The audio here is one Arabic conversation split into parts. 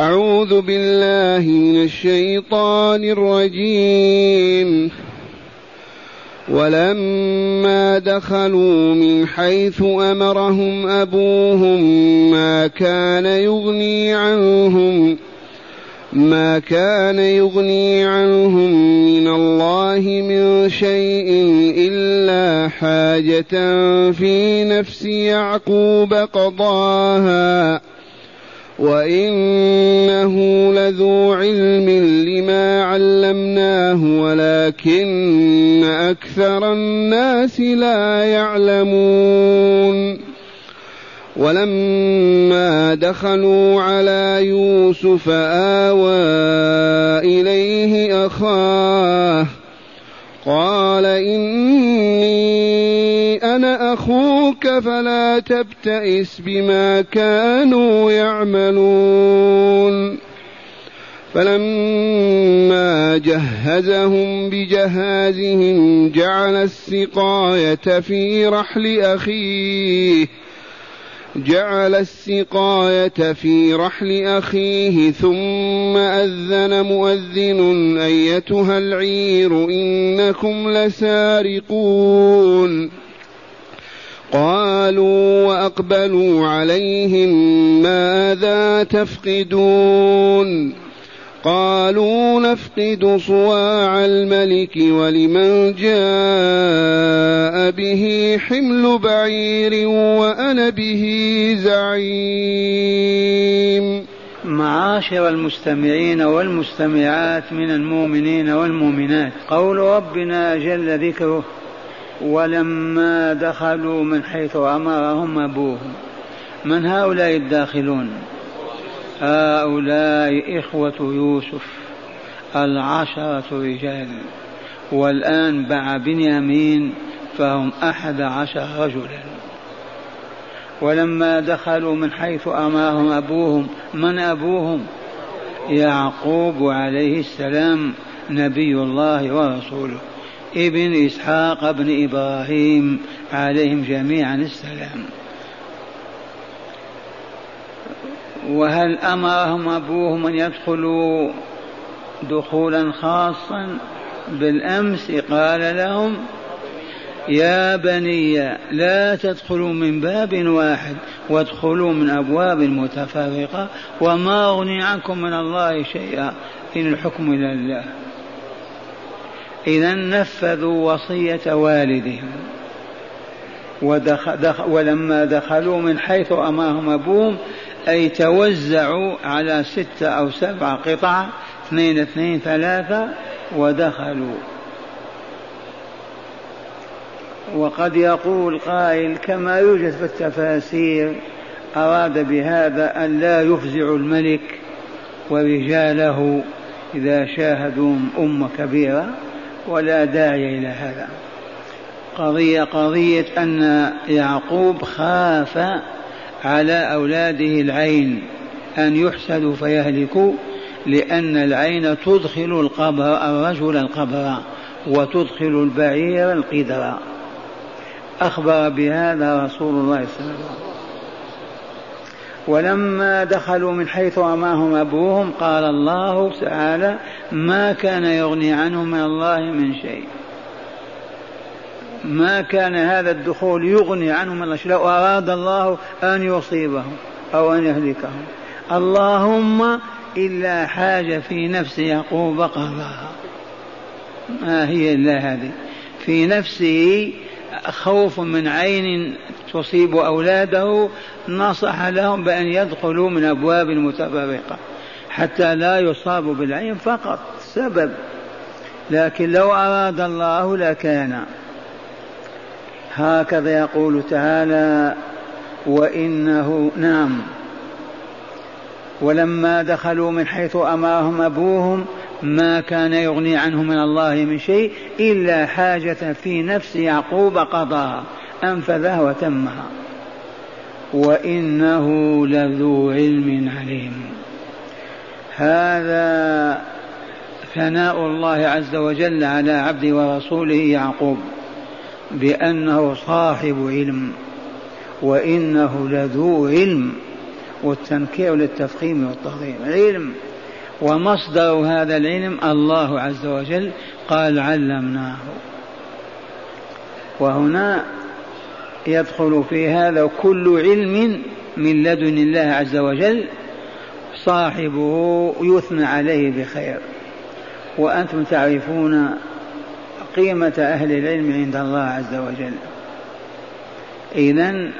أعوذ بالله من الشيطان الرجيم. ولما دخلوا من حيث أمرهم أبوهم ما كان يغني عنهم ما كان يغني عنهم من الله من شيء إلا حاجة في نفس يعقوب قضاها. وإنه لذو علم لما علمناه ولكن أكثر الناس لا يعلمون ولما دخلوا على يوسف آوى إليه أخاه قال إني أنا أخوك فلا تبتئس بما كانوا يعملون. فلما جهزهم بجهازهم جعل السقاية في رحل أخيه جعل السقاية في رحل أخيه ثم أذن مؤذن أيتها العير إنكم لسارقون. قالوا وأقبلوا عليهم ماذا تفقدون قالوا نفقد صواع الملك ولمن جاء به حمل بعير وأنا به زعيم. معاشر المستمعين والمستمعات من المؤمنين والمؤمنات قول ربنا جل ذكره ولما دخلوا من حيث أمرهم أبوهم من هؤلاء الداخلون؟ هؤلاء إخوة يوسف العشرة رجال والآن مع بنيامين فهم أحد عشر رجلا. ولما دخلوا من حيث أمرهم أبوهم من أبوهم؟ يعقوب عليه السلام نبي الله ورسوله. ابن إسحاق ابن إبراهيم عليهم جميعا السلام. وهل أمرهم أبوهم أن يدخلوا دخولا خاصا؟ بالأمس قال لهم يا بني لا تدخلوا من باب واحد وادخلوا من أبواب متفرقة وما أغني عنكم من الله شيئا إن الحكم إلى الله. إذا نفذوا وصية والدهم. ودخل دخل ولما دخلوا من حيث امرهم أبوهم أي توزعوا على ستة أو سبعة قطع اثنين اثنين ثلاثة ودخلوا. وقد يقول قائل كما يوجد في التفاسير أراد بهذا أن لا يفزع الملك ورجاله إذا شاهدوا أمة كبيرة. ولا داعي إلى هذا. قضية قضية أن يعقوب خاف على أولاده العين أن يحسدوا فيهلكوا لأن العين تدخل القبر الرجل القبر وتدخل البعير القدر. أخبر بهذا رسول الله صلى الله عليه وسلم. ولما دخلوا من حيث أماهم أبوهم قال الله تعالى ما كان يغني عنهم من الله من شيء. ما كان هذا الدخول يغني عنهم الله. لو أراد الله أن يصيبهم أو أن يهلكهم. اللهم إلا حاجة في نفس يعقوب قضاها ما هي إلا هذه؟ في نفسه خوف من عين تصيب أولاده نصح لهم بأن يدخلوا من أبواب متفرقة حتى لا يصابوا بالعين فقط سبب. لكن لو أراد الله لكان. هكذا يقول تعالى وإنه نعم. ولما دخلوا من حيث أمرهم أبوهم ما كان يغني عنهم من الله من شيء إلا حاجة في نفس يعقوب قضاها. أنفذها وتمها. وإنه لذو علم عليم. هذا ثناء الله عز وجل على عبده ورسوله يعقوب بأنه صاحب علم وإنه لذو علم والتنكير للتفخيم والتعظيم علم ومصدر هذا العلم الله عز وجل قال علمناه. وهنا يدخل في هذا كل علم من لدن الله عز وجل صاحبه يثنى عليه بخير. وأنتم تعرفون قيمة أهل العلم عند الله عز وجل. إذا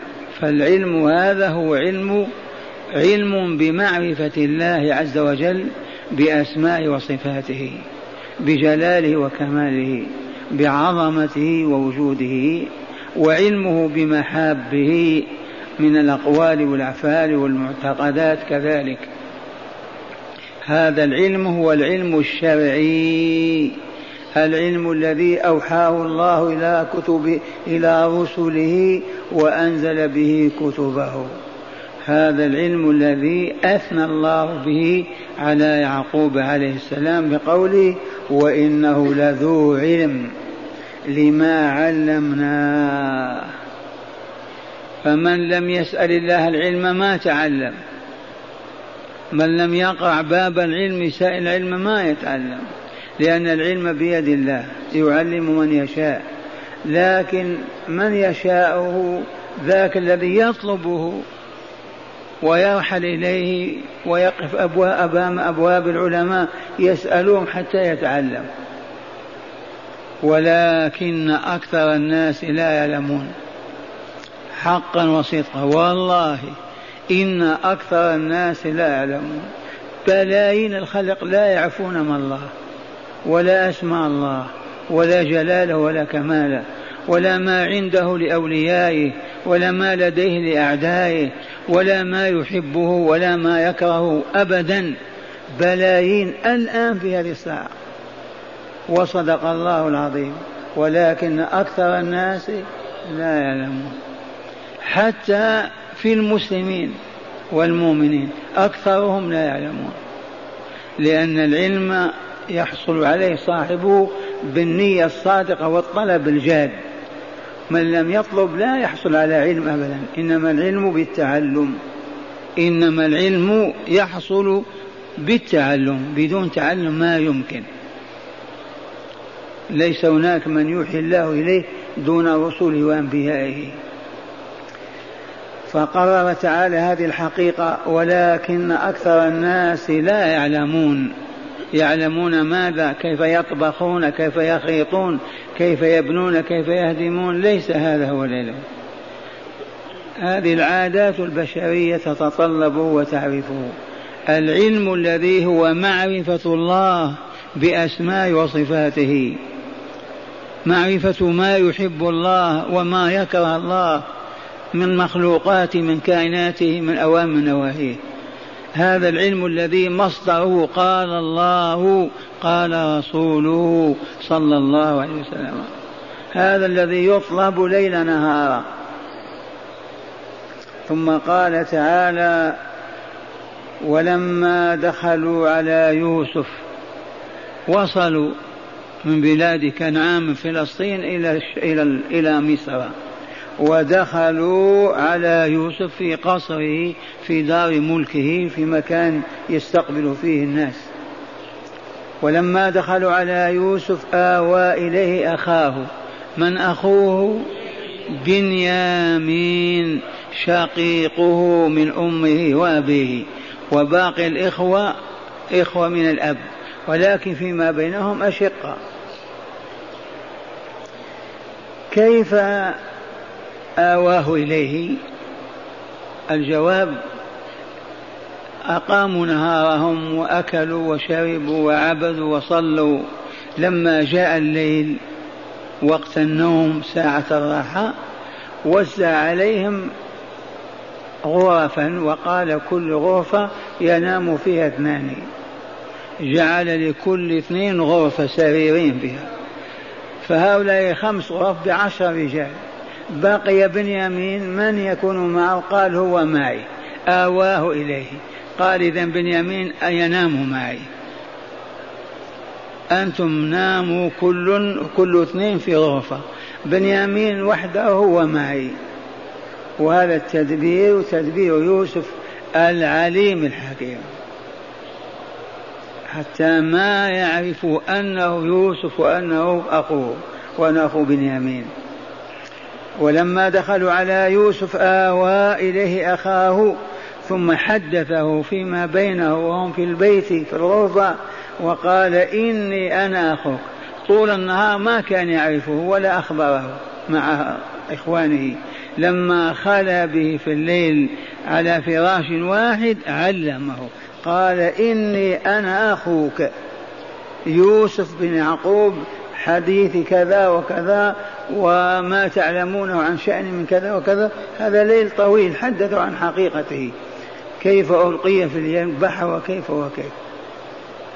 فالعلم هذا هو علم علم بمعرفة الله عز وجل بأسماء وصفاته بجلاله وكماله بعظمته ووجوده. وعلمه بمحابه من الأقوال والأفعال والمعتقدات كذلك. هذا العلم هو العلم الشرعي العلم الذي أوحاه الله إلى كتب إلى رسله وأنزل به كتبه. هذا العلم الذي أثنى الله به على يعقوب عليه السلام بقوله وإنه لذو علم. لما علمناه فمن لم يسأل الله العلم ما تعلم. من لم يقع باب العلم سائل العلم ما يتعلم. لأن العلم بيد الله يعلم من يشاء. لكن من يشاءه ذاك الذي يطلبه ويرحل إليه ويقف أبواب أمام أبواب العلماء يسألهم حتى يتعلم. ولكن أكثر الناس لا يعلمون. حقا وصدقا. والله إن أكثر الناس لا يعلمون. بلايين الخلق لا يعرفون ما الله ولا أسماء الله ولا جلاله ولا كماله ولا ما عنده لأوليائه ولا ما لديه لأعدائه ولا ما يحبه ولا ما يكرهه أبدا. بلايين الآن في هذه الساعة. وصدق الله العظيم. ولكن أكثر الناس لا يعلمون. حتى في المسلمين والمؤمنين أكثرهم لا يعلمون. لأن العلم يحصل عليه صاحبه بالنية الصادقة والطلب الجاد. من لم يطلب لا يحصل على علم أبدا. إنما العلم بالتعلم. إنما العلم يحصل بالتعلم. بدون تعلم ما يمكن. ليس هناك من يوحي الله إليه دون رسله وأنبيائه. فقرر تعالى هذه الحقيقة ولكن أكثر الناس لا يعلمون. يعلمون ماذا؟ كيف يطبخون؟ كيف يخيطون؟ كيف يبنون؟ كيف يهدمون؟ ليس هذا هو العلم. هذه العادات البشرية تتطلب وتعرفه. العلم الذي هو معرفة الله بأسماء وصفاته. معرفة ما يحب الله وما يكره الله من مخلوقات من كائناته من أوامر نواهيه. هذا العلم الذي مصدره قال الله قال رسوله صلى الله عليه وسلم. هذا الذي يطلب ليل نهارا ثم قال تعالى ولما دخلوا على يوسف وصلوا من بلاد كنعان من فلسطين إلى إلى إلى مصر. ودخلوا على يوسف في قصره في دار ملكه في مكان يستقبل فيه الناس. ولما دخلوا على يوسف آوى إليه أخاه من أخوه؟ بنيامين شقيقه من أمه وأبيه. وباقي الإخوة إخوة من الأب. ولكن فيما بينهم أشقة. كيف آواه إليه؟ الجواب أقاموا نهارهم وأكلوا وشربوا وعبدوا وصلوا. لما جاء الليل وقت النوم ساعة الراحة وزع عليهم غرفا وقال كل غرفة ينام فيها اثنان. جعل لكل اثنين غرفة سريرين فيها فهؤلاء خمس غرف بعشر رجال. بقي بنيامين من يكون معه؟ قال هو معي. آواه إليه. قال إذا بنيامين أينام معي. أنتم ناموا كل كل اثنين في غرفة. بنيامين وحده هو معي. وهذا التدبير تدبير يوسف العليم الحكيم. حتى ما يعرفوا أنه يوسف وأنه أخوه وأنه أخو بنيامين. ولما دخلوا على يوسف آوى إليه أخاه ثم حدثه فيما بينه وهم في البيت في الروضة وقال إني أنا أخوك. طول النهار ما كان يعرفه ولا أخبره مع إخوانه. لما خلا به في الليل على فراش واحد علمه. قال إني أنا أخوك. يوسف بن يعقوب حديث كذا وكذا وما تعلمونه عن شأن من كذا وكذا. هذا ليل طويل حدثوا عن حقيقته. كيف ألقي في البحر وكيف وكيف.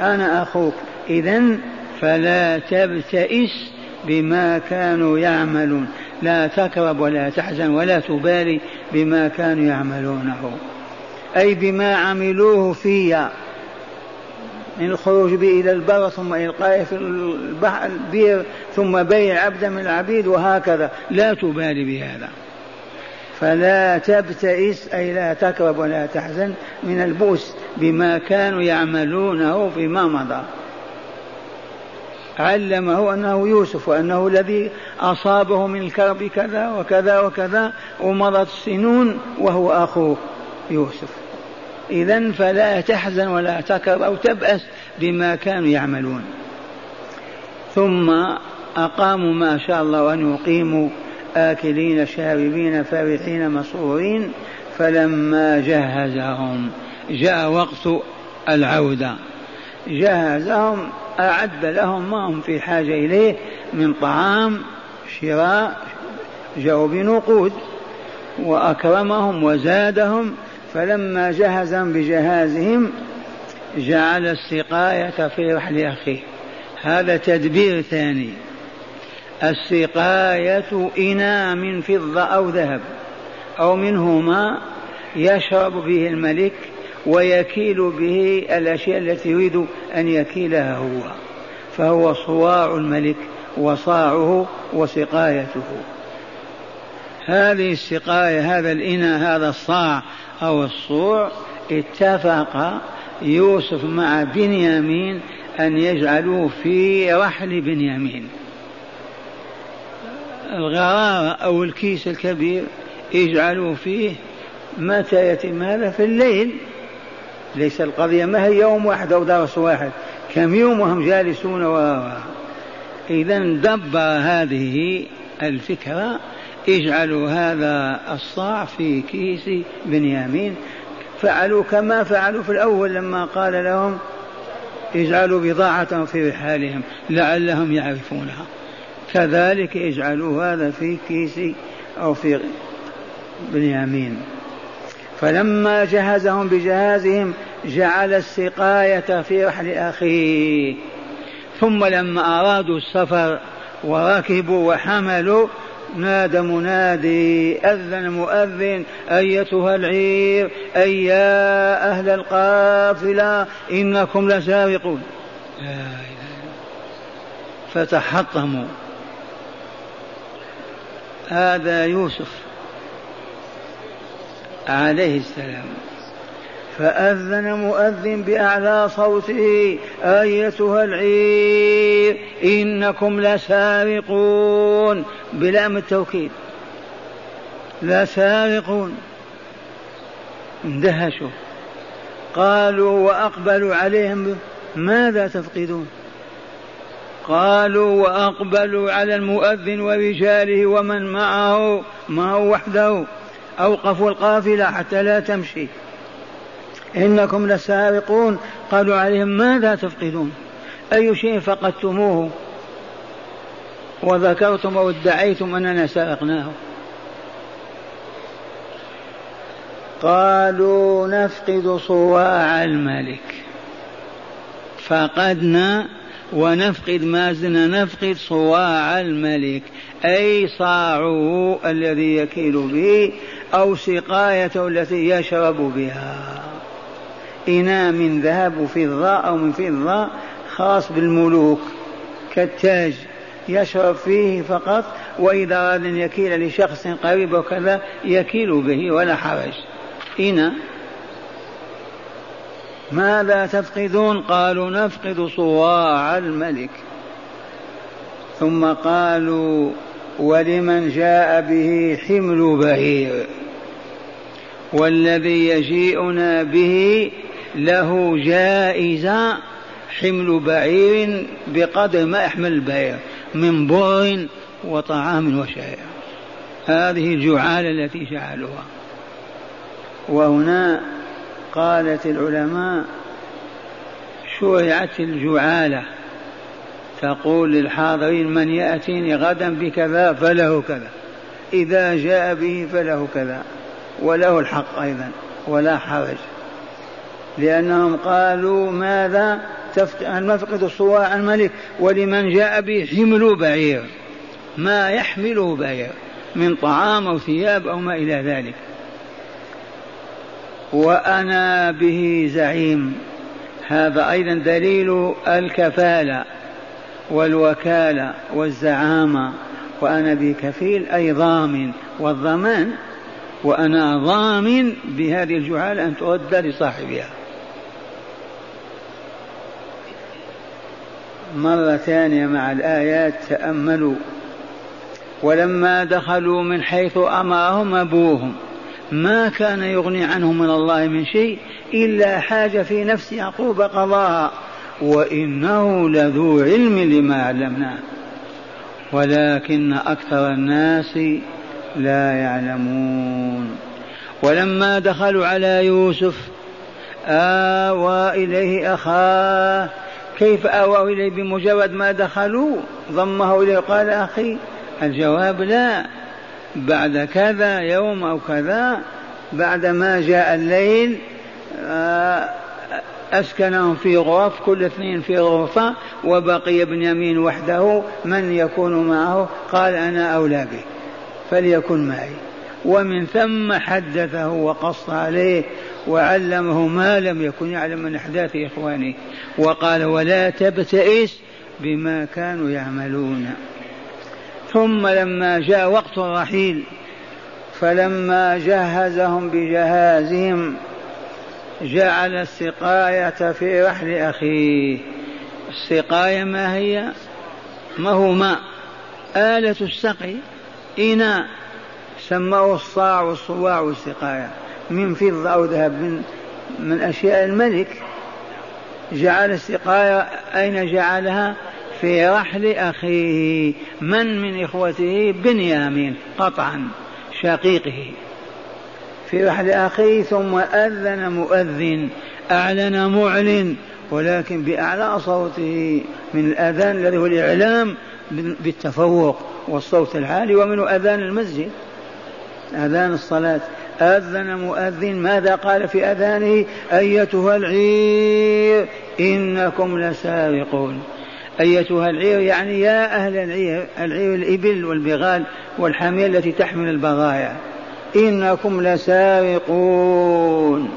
أنا أخوك. إذا فلا تبتئس بما كانوا يعملون. لا تكرب ولا تحزن ولا تبالي بما كانوا يعملونه. أي بما عملوه في من الخروج به إلى البر ثم إلقائه في البحر البير ثم بيع عبدا من العبيد وهكذا. لا تبالي بهذا. فلا تبتئس أي لا تكرب ولا تحزن من البؤس بما كانوا يعملونه فيما مضى. علمه أنه يوسف وأنه الذي أصابه من الكرب كذا وكذا وكذا ومضت السنون وهو أخوه يوسف. إذا فلا تحزن ولا تكرب أو تبأس بما كانوا يعملون. ثم أقاموا ما شاء الله أن يقيموا آكلين شاربين فرحين مسرورين فلما جهزهم جاء وقت العودة. جهزهم أعد لهم ما هم في حاجة إليه من طعام شراء جاءوا بنقود وأكرمهم وزادهم فلما جهزهم بجهازهم جعل السقاية في رحل أخيه. هذا تدبير ثاني. السقاية إناء من فضة أو ذهب أو منهما يشرب به الملك ويكيل به الأشياء التي يريد أن يكيلها هو. فهو صواع الملك وصاعه وسقايته. هذه السقاية هذا الإناء هذا الصاع أو الصوع اتفق يوسف مع بنيامين أن يجعلوه في رحل بنيامين. الغرارة أو الكيس الكبير يجعلوه فيه متى يتم هذا في الليل. ليس القضية ما هي يوم واحد أو درس واحد؟ كم يوم وهم جالسون و إذا دبر هذه الفكرة اجعلوا هذا الصاع في كيس بنيامين. فعلوا كما فعلوا في الأول لما قال لهم اجعلوا بضاعة في رحالهم لعلهم يعرفونها. كذلك اجعلوا هذا في كيس أو في بنيامين. فلما جهزهم بجهازهم جعل السقاية في رحل أخيه. ثم لما أرادوا السفر وركبوا وحملوا نادى منادي أذن مؤذن أيتها العير أي يا أهل القافلة إنكم لسارقون فتحطموا. هذا يوسف عليه السلام. فأذن مؤذن بأعلى صوته أيتها العير إنكم لسارقون. بلام التوكيد. لسارقون. اندهشوا قالوا وأقبلوا عليهم ماذا تفقدون؟ قالوا وأقبلوا على المؤذن ورجاله ومن معه معه وحده؟ أوقفوا القافلة حتى لا تمشي. إنكم لسارقون. قالوا عليهم ماذا تفقدون؟ أي شيء فقدتموه وذكرتم أو ادعيتم أننا سرقناه قالوا نفقد صواع الملك. فقدنا ونفقد ما زلنا نفقد صواع الملك. أي صاعه الذي يكيل به أو سقايته التي يشرب بها. إناء من ذهب وفضة أو من فضة خاص بالملوك كالتاج يشرب فيه فقط وإذا أراد أن يكيل لشخص قريب وكذا يكيل به ولا حرج. إناء ماذا تفقدون؟ قالوا نفقد صواع الملك. ثم قالوا ولمن جاء به حمل بعير والذي يجيئنا به له جائزة حمل بعير بقدر ما يحمل البعير من بر وطعام وشعير هذه الجعالة التي جعلوها. وهنا قالت العلماء شرعت الجعالة. تقول للحاضرين من يأتيني غدا بكذا فله كذا. إذا جاء به فله كذا. وله الحق أيضا. ولا حرج. لأنهم قالوا ماذا نفقد صواع الملك ولمن جاء به حمل بعير ما يحمله بعير من طعام أو ثياب أو ما إلى ذلك. وأنا به زعيم. هذا أيضا دليل الكفالة والوكالة والزعامة. وأنا بكفيل أي ضامن والضمان. وأنا ضامن بهذه الجعالة أن تؤدى لصاحبها. مرة ثانية مع الآيات تأملوا. ولما دخلوا من حيث أمرهم أبوهم ما كان يغني عنهم من الله من شيء إلا حاجة في نفس يعقوب قضاها وإنه لذو علم لما علمناه ولكن أكثر الناس لا يعلمون. ولما دخلوا على يوسف آوى إليه أخاه كيف آوى إليه بمجرد ما دخلوا؟ ضمه إليه قال أخي الجواب لا. بعد كذا يوم أو كذا بعد ما جاء الليل آه، أسكنهم في غرف كل اثنين في غرفة وبقي ابن يمين وحده من يكون معه؟ قال أنا أولى به فليكن معي. ومن ثم حدثه وقص عليه وعلمه ما لم يكن يعلم من أحداث إخوانه وقال ولا تبتئس بما كانوا يعملون. ثم لما جاء وقت الرحيل فلما جهزهم بجهازهم جعل السقاية في رحل أخيه. السقاية ما هي؟ ما هو ماء. آلة السقي إناء سموه الصاع والصواع والسقاية. من فضة أو ذهب من, من أشياء الملك جعل السقاية أين جعلها؟ في رحل أخيه. من من إخوته؟ بنيامين قطعا شقيقه. في رحل أخيه ثم أذن مؤذن أعلن معلن ولكن بأعلى صوته من الأذان الذي هو الإعلام بالتفوق والصوت العالي ومنه أذان المسجد أذان الصلاة. أذن مؤذن ماذا قال في أذانه؟ أيتها العير إنكم لسارقون. أيتها العير يعني يا أهل العير العير الإبل والبغال والحمير التي تحمل البغايا. إنكم لسارقون.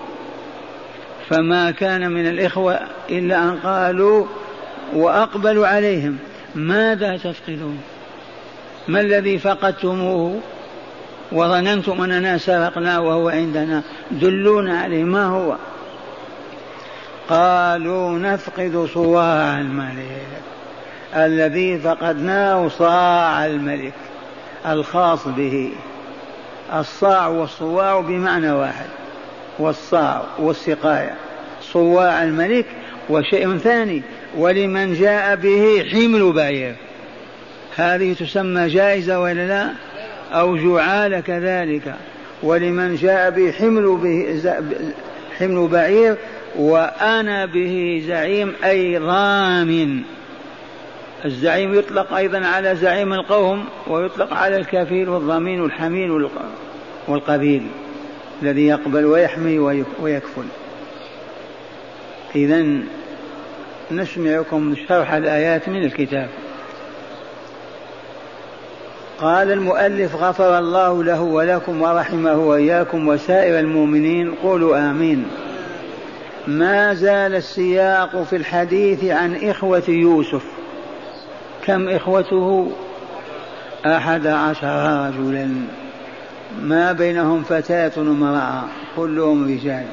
فما كان من الإخوة إلا أن قالوا وأقبلوا عليهم ماذا تفقدون؟ ما الذي فقدتموه؟ وظننتم أننا سرقنا وهو عندنا. دلونا عليه. ما هو؟ قالوا نفقد صواع الملك. الذي فقدناه صاع الملك. الخاص به. الصاع والصواع بمعنى واحد. والصاع والسقاية. صواع الملك وشيء ثاني. ولمن جاء به حمل بعير. هذه تسمى جائزة ولا لا؟ أو جعالة كذلك. ولمن جاء به حمل به حمل بعير وأنا به زعيم أي ضامن الزعيم يطلق أيضا على زعيم القوم ويطلق على الكفيل والضمين والحميل والقبيل الذي يقبل ويحمي ويكفل. إذا نسمعكم شرح الآيات من الكتاب. قال المؤلف غفر الله له ولكم ورحمه وإياكم وسائر المؤمنين قولوا آمين. ما زال السياق في الحديث عن إخوة يوسف. كم إخوته؟ أحد عشر رجلا. ما بينهم فتاة وامرأة كلهم رجال.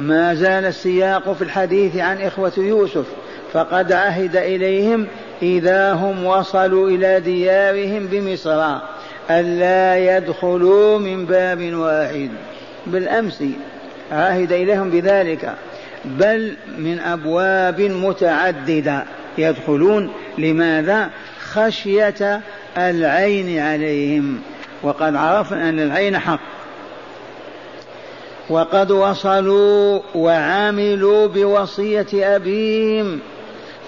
ما زال السياق في الحديث عن إخوة يوسف فقد عهد إليهم إذا هم وصلوا إلى ديارهم بمصر ألا يدخلوا من باب واحد. بالأمس عهد إليهم بذلك بل من أبواب متعددة. يدخلون لماذا؟ خشية العين عليهم. وقد عرفنا أن العين حق. وقد وصلوا وعملوا بوصية أبيهم.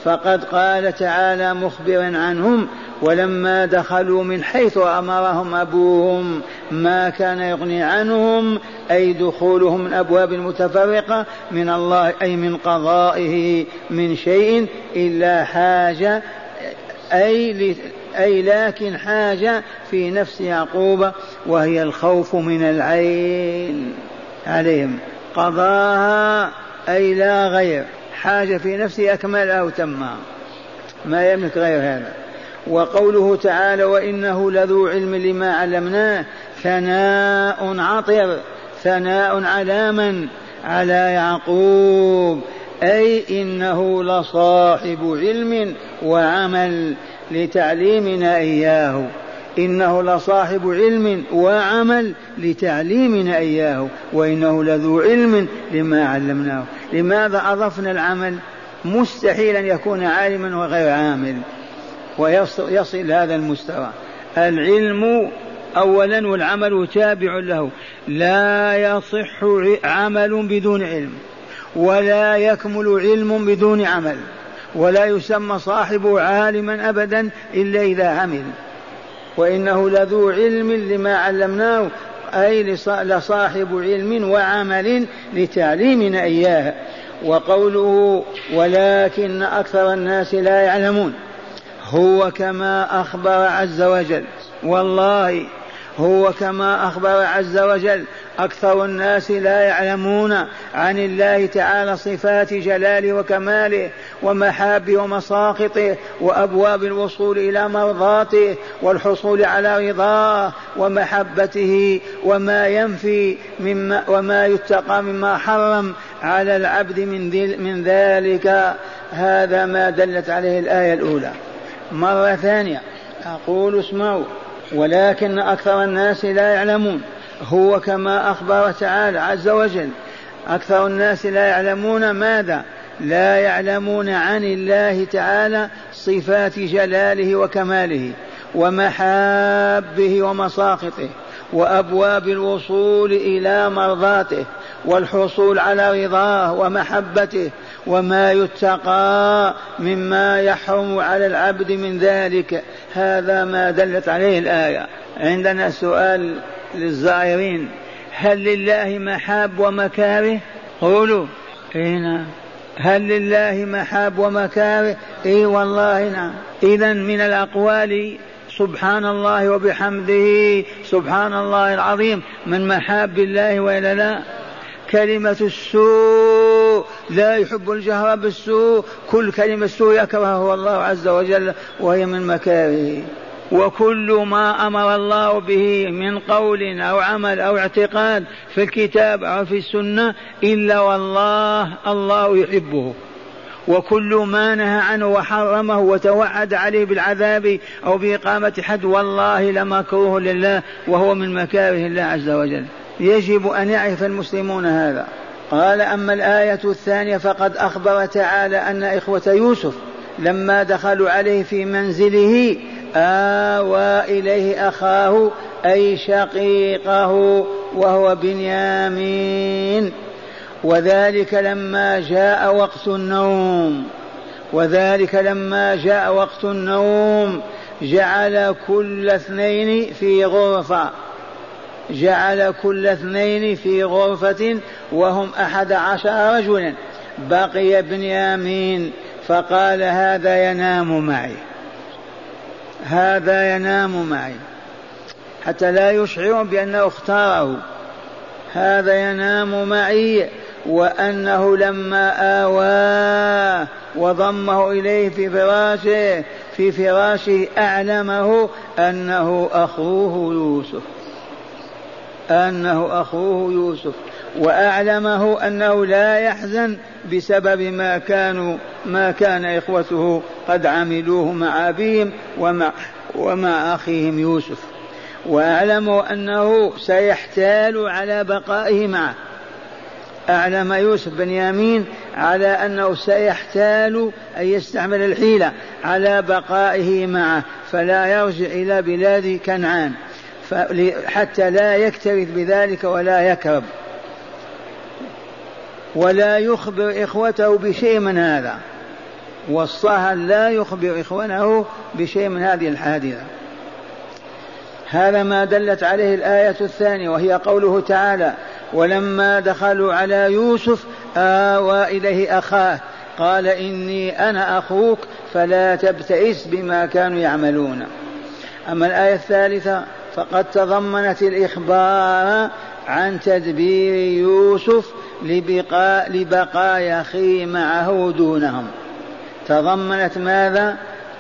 فقد قال تعالى مخبرا عنهم ولما دخلوا من حيث أمرهم أبوهم ما كان يغني عنهم أي دخولهم من أبواب متفرقه من الله أي من قضائه من شيء إلا حاجة أي أي لكن حاجة في نفس يعقوب وهي الخوف من العين عليهم قضاها أي لا غير. حاجة في نفسه أكملها وتمها ما يملك غير هذا. وقوله تعالى وإنه لذو علم لما علمناه ثناء عطر ثناء على من؟ على يعقوب. أي إنه لصاحب علم وعمل لتعليمنا إياه. إنه لصاحب علم وعمل لتعليمنا إياه. وإنه لذو علم لما علمناه. لماذا أضفنا العمل؟ مستحيل أن يكون عالما وغير عامل. ويصل هذا المستوى. العلم أولا والعمل تابع له. لا يصح عمل بدون علم. ولا يكمل علم بدون عمل. ولا يسمى صاحبه عالما أبدا إلا إذا عمل. وإنه لذو علم لما علمناه أي لصاحب علم وعمل لتعليمنا إياه. وقوله ولكن أكثر الناس لا يعلمون. هو كما أخبر عز وجل. والله هو كما أخبر عز وجل أكثر الناس لا يعلمون عن الله تعالى صفات جلاله وكماله ومحابه ومساقطه وأبواب الوصول إلى مرضاته والحصول على رضاه ومحبته وما ينفي مما وما يتقى مما حرم على العبد من, من ذلك. هذا ما دلت عليه الآية الأولى. مرة ثانية. أقول اسمعوا. ولكن أكثر الناس لا يعلمون. هو كما أخبر تعالى عز وجل أكثر الناس لا يعلمون ماذا؟ لا يعلمون عن الله تعالى صفات جلاله وكماله ومحابه ومساقطه وأبواب الوصول إلى مرضاته والحصول على رضاه ومحبته وما يتقى مما يحرم على العبد من ذلك. هذا ما دلت عليه الآية. عندنا سؤال للزائرين. هل لله محاب ومكاره؟ قولوا. اي نعم. هل لله محاب ومكاره؟ اي والله نعم. اذا من الأقوال سبحان الله وبحمده سبحان الله العظيم. من محاب الله وإلا لا. كلمة السوء لا يحب الجهر بالسوء. كل كلمة سوء يكرهه الله عز وجل وهي من مكاره. وكل ما أمر الله به من قول أو عمل أو اعتقاد في الكتاب أو في السنة إلا والله الله يحبه. وكل ما نهى عنه وحرمه وتوعد عليه بالعذاب أو بإقامة حد والله لمكروه لله وهو من مكاره الله عز وجل. يجب أن يعرف المسلمون هذا. قال أما الآية الثانية فقد أخبر تعالى أن إخوة يوسف لما دخلوا عليه في منزله آوى إليه أخاه أي شقيقه وهو بنيامين. وذلك لما جاء وقت النوم. وذلك لما جاء وقت النوم جعل كل اثنين في غرفة. جعل كل اثنين في غرفة وهم أحد عشر رجلا. بقي بنيامين فقال هذا ينام معي. هذا ينام معي. حتى لا يشعر بأنه اختاره. هذا ينام معي وأنه لما آواه وضمه إليه في فراشه في فراشه أعلمه أنه أخوه يوسف. أنه أخوه يوسف وأعلمه أنه لا يحزن بسبب ما كانوا ما كان إخوته قد عملوه مع أبيهم ومع ومع أخيهم يوسف. وأعلموا أنه سيحتال على بقائه معه. أعلم يوسف بن يامين على أنه سيحتال أن يستعمل الحيلة على بقائه معه فلا يرجع إلى بلاد كنعان. حتى لا يكترث بذلك ولا يكرب. ولا يخبر إخوته بشيء من هذا. وصاها لا يخبر إخوانه بشيء من هذه الحادثة. هذا ما دلت عليه الآية الثانية وهي قوله تعالى ولما دخلوا على يوسف آوى إليه أخاه قال إني أنا أخوك فلا تبتئس بما كانوا يعملون. أما الآية الثالثة فقد تضمنت الإخبار عن تدبير يوسف لبقاء لبقاء أخيه معه دونهم. تضمنت ماذا؟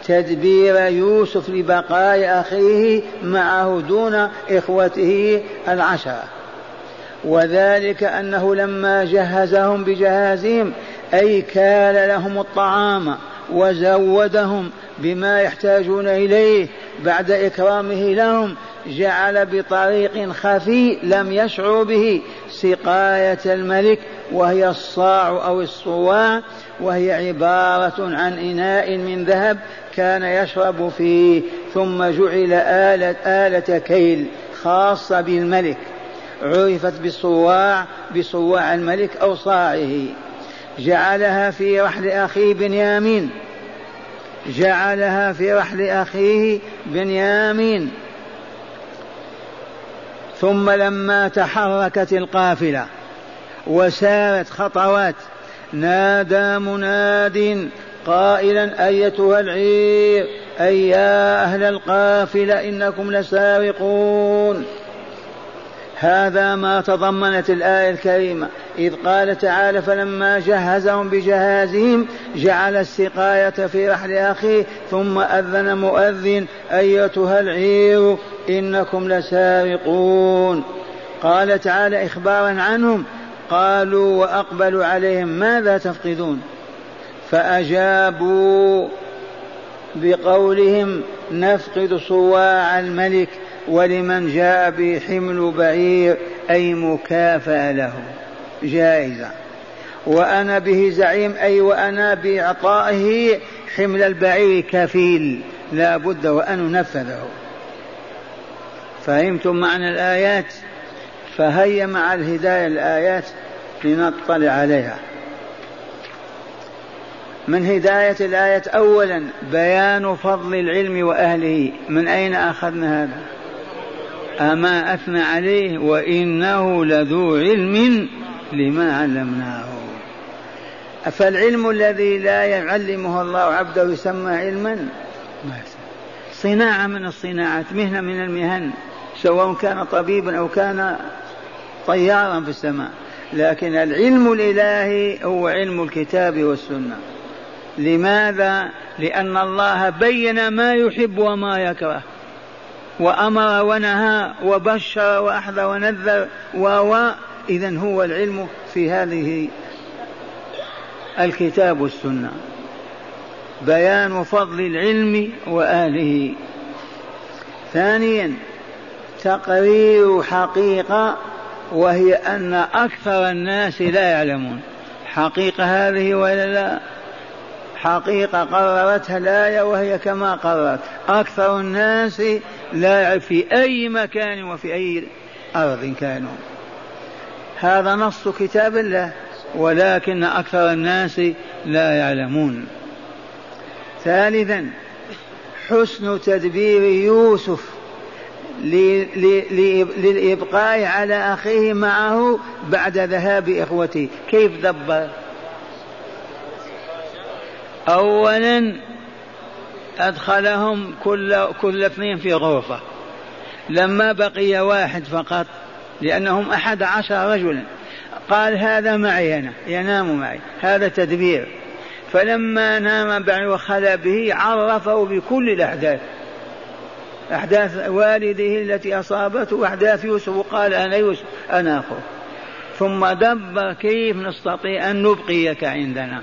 تدبير يوسف لبقاء أخيه معه دون إخوته العشرة. وذلك أنه لما جهزهم بجهازهم أي كال لهم الطعام وزودهم بما يحتاجون إليه بعد إكرامه لهم جعل بطريق خفي لم يشعروا به سقاية الملك وهي الصاع أو الصواع وهي عبارة عن إناء من ذهب كان يشرب فيه ثم جعل آلة, آلة كيل خاصة بالملك. عرفت بصواع بصواع الملك أو صاعه. جعلها في رحل أخيه بنيامين. جعلها في رحل أخيه بنيامين. ثم لما تحركت القافلة وسارت خطوات نادى مناد قائلا أيتها العير أي يا أهل القافلة إنكم لسارقون. هذا ما تضمنت الآية الكريمة. إذ قال تعالى فلما جهزهم بجهازهم جعل السقاية في رحل أخيه ثم أذن مؤذن أيتها العير إنكم لسارقون. قال تعالى إخبارا عنهم قالوا وأقبلوا عليهم ماذا تفقدون؟ فأجابوا بقولهم نفقد صواع الملك. ولمن جاء به حمل بعير أي مكافأة له. جائزة. وأنا به زعيم أي وأنا بإعطائه حمل البعير كفيل. لا بد وأن ننفذه. فهمتم معنى الآيات؟ فهيا مع الهداية الآيات لنطلع عليها. من هداية الآية أولا بيان فضل العلم وأهله. من أين أخذنا هذا؟ أما أثنى عليه وإنه لذو علم لما علمناه. فالعلم الذي لا يعلمه الله عبده يسمى علما؟ صناعة من الصناعات مهنة من المهن سواء كان طبيبا أو كان طيارا في السماء. لكن العلم الإلهي هو علم الكتاب والسنة. لماذا؟ لأن الله بين ما يحب وما يكره. وأمر ونهى وبشر وأحذر ونذر و إذا هو العلم في هذه الكتاب والسنة. بيان فضل العلم وأهله ثانيا تقرير حقيقة وهي أن أكثر الناس لا يعلمون. حقيقة هذه ولا لا؟ حقيقة قررتها الآية وهي كما قررت. أكثر الناس لا يعرف في أي مكان وفي أي أرض كانوا. هذا نص كتاب الله ولكن أكثر الناس لا يعلمون. ثالثا حسن تدبير يوسف للإبقاء على أخيه معه بعد ذهاب إخوته. كيف دبر؟ أولا أدخلهم كل كل اثنين في غرفة. لما بقي واحد فقط لأنهم أحد عشر رجلا. قال هذا معي أنا ينام معي هذا تدبير. فلما نام بعد وخلى به عرفه بكل الأحداث. أحداث والده التي أصابته وأحداث يوسف وقال أنا يوسف أنا أخوه ثم دبر كيف نستطيع أن نبقيك عندنا؟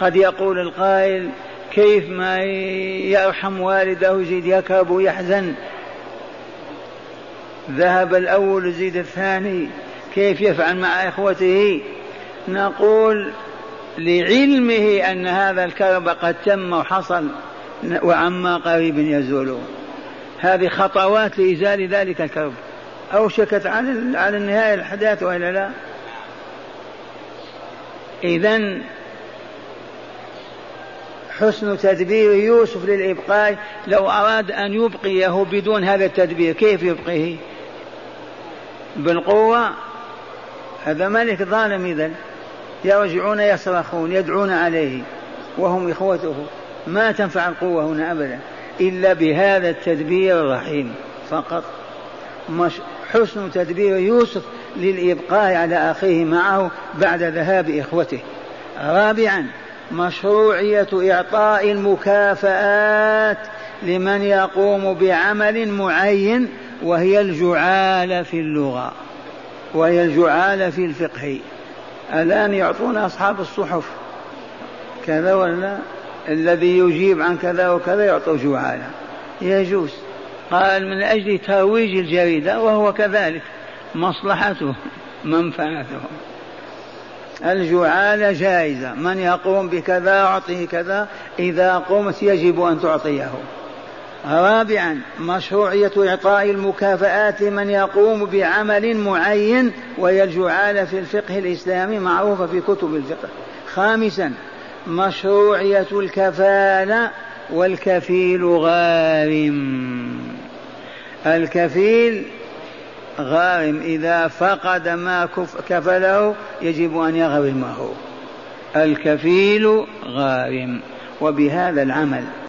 قد يقول القائل كيف ما يرحم والده يزيد يكرب ويحزن ذهب الأول يزيد الثاني كيف يفعل مع إخوته؟ نقول لعلمه أن هذا الكرب قد تم وحصل وعما قريب يزول. هذه خطوات لإزالة ذلك الكرب أوشكت على على النهاية الأحداث وإلا لا؟ إذا حسن تدبير يوسف للإبقاء. لو أراد أن يبقيه بدون هذا التدبير كيف يبقيه؟ بالقوة؟ هذا ملك ظالم إذا يرجعون يصرخون يدعون عليه وهم إخوته. ما تنفع القوة هنا أبدا. إلا بهذا التدبير الرحيم فقط. مش حسن تدبير يوسف للإبقاء على أخيه معه بعد ذهاب إخوته. رابعا مشروعية إعطاء المكافآت لمن يقوم بعمل معين وهي الجعالة في اللغة وهي الجعالة في الفقه. الآن يعطون أصحاب الصحف كذا ولا؟ الذي يجيب عن كذا وكذا يعطوا جعالة يجوز. قال من أجل ترويج الجريدة وهو كذلك مصلحته منفعته. الجعالة جائزة. من يقوم بكذا أعطيه كذا إذا قمت يجب أن تعطيه. رابعا مشروعية إعطاء المكافآت لمن يقوم بعمل معين وهي الجعالة في الفقه الإسلامي معروفة في كتب الفقه. خامسا مشروعية الكفالة والكفيل غارم. الكفيل غارم إذا فقد ما كفله يجب أن يغرمه الكفيل غارم وبهذا العمل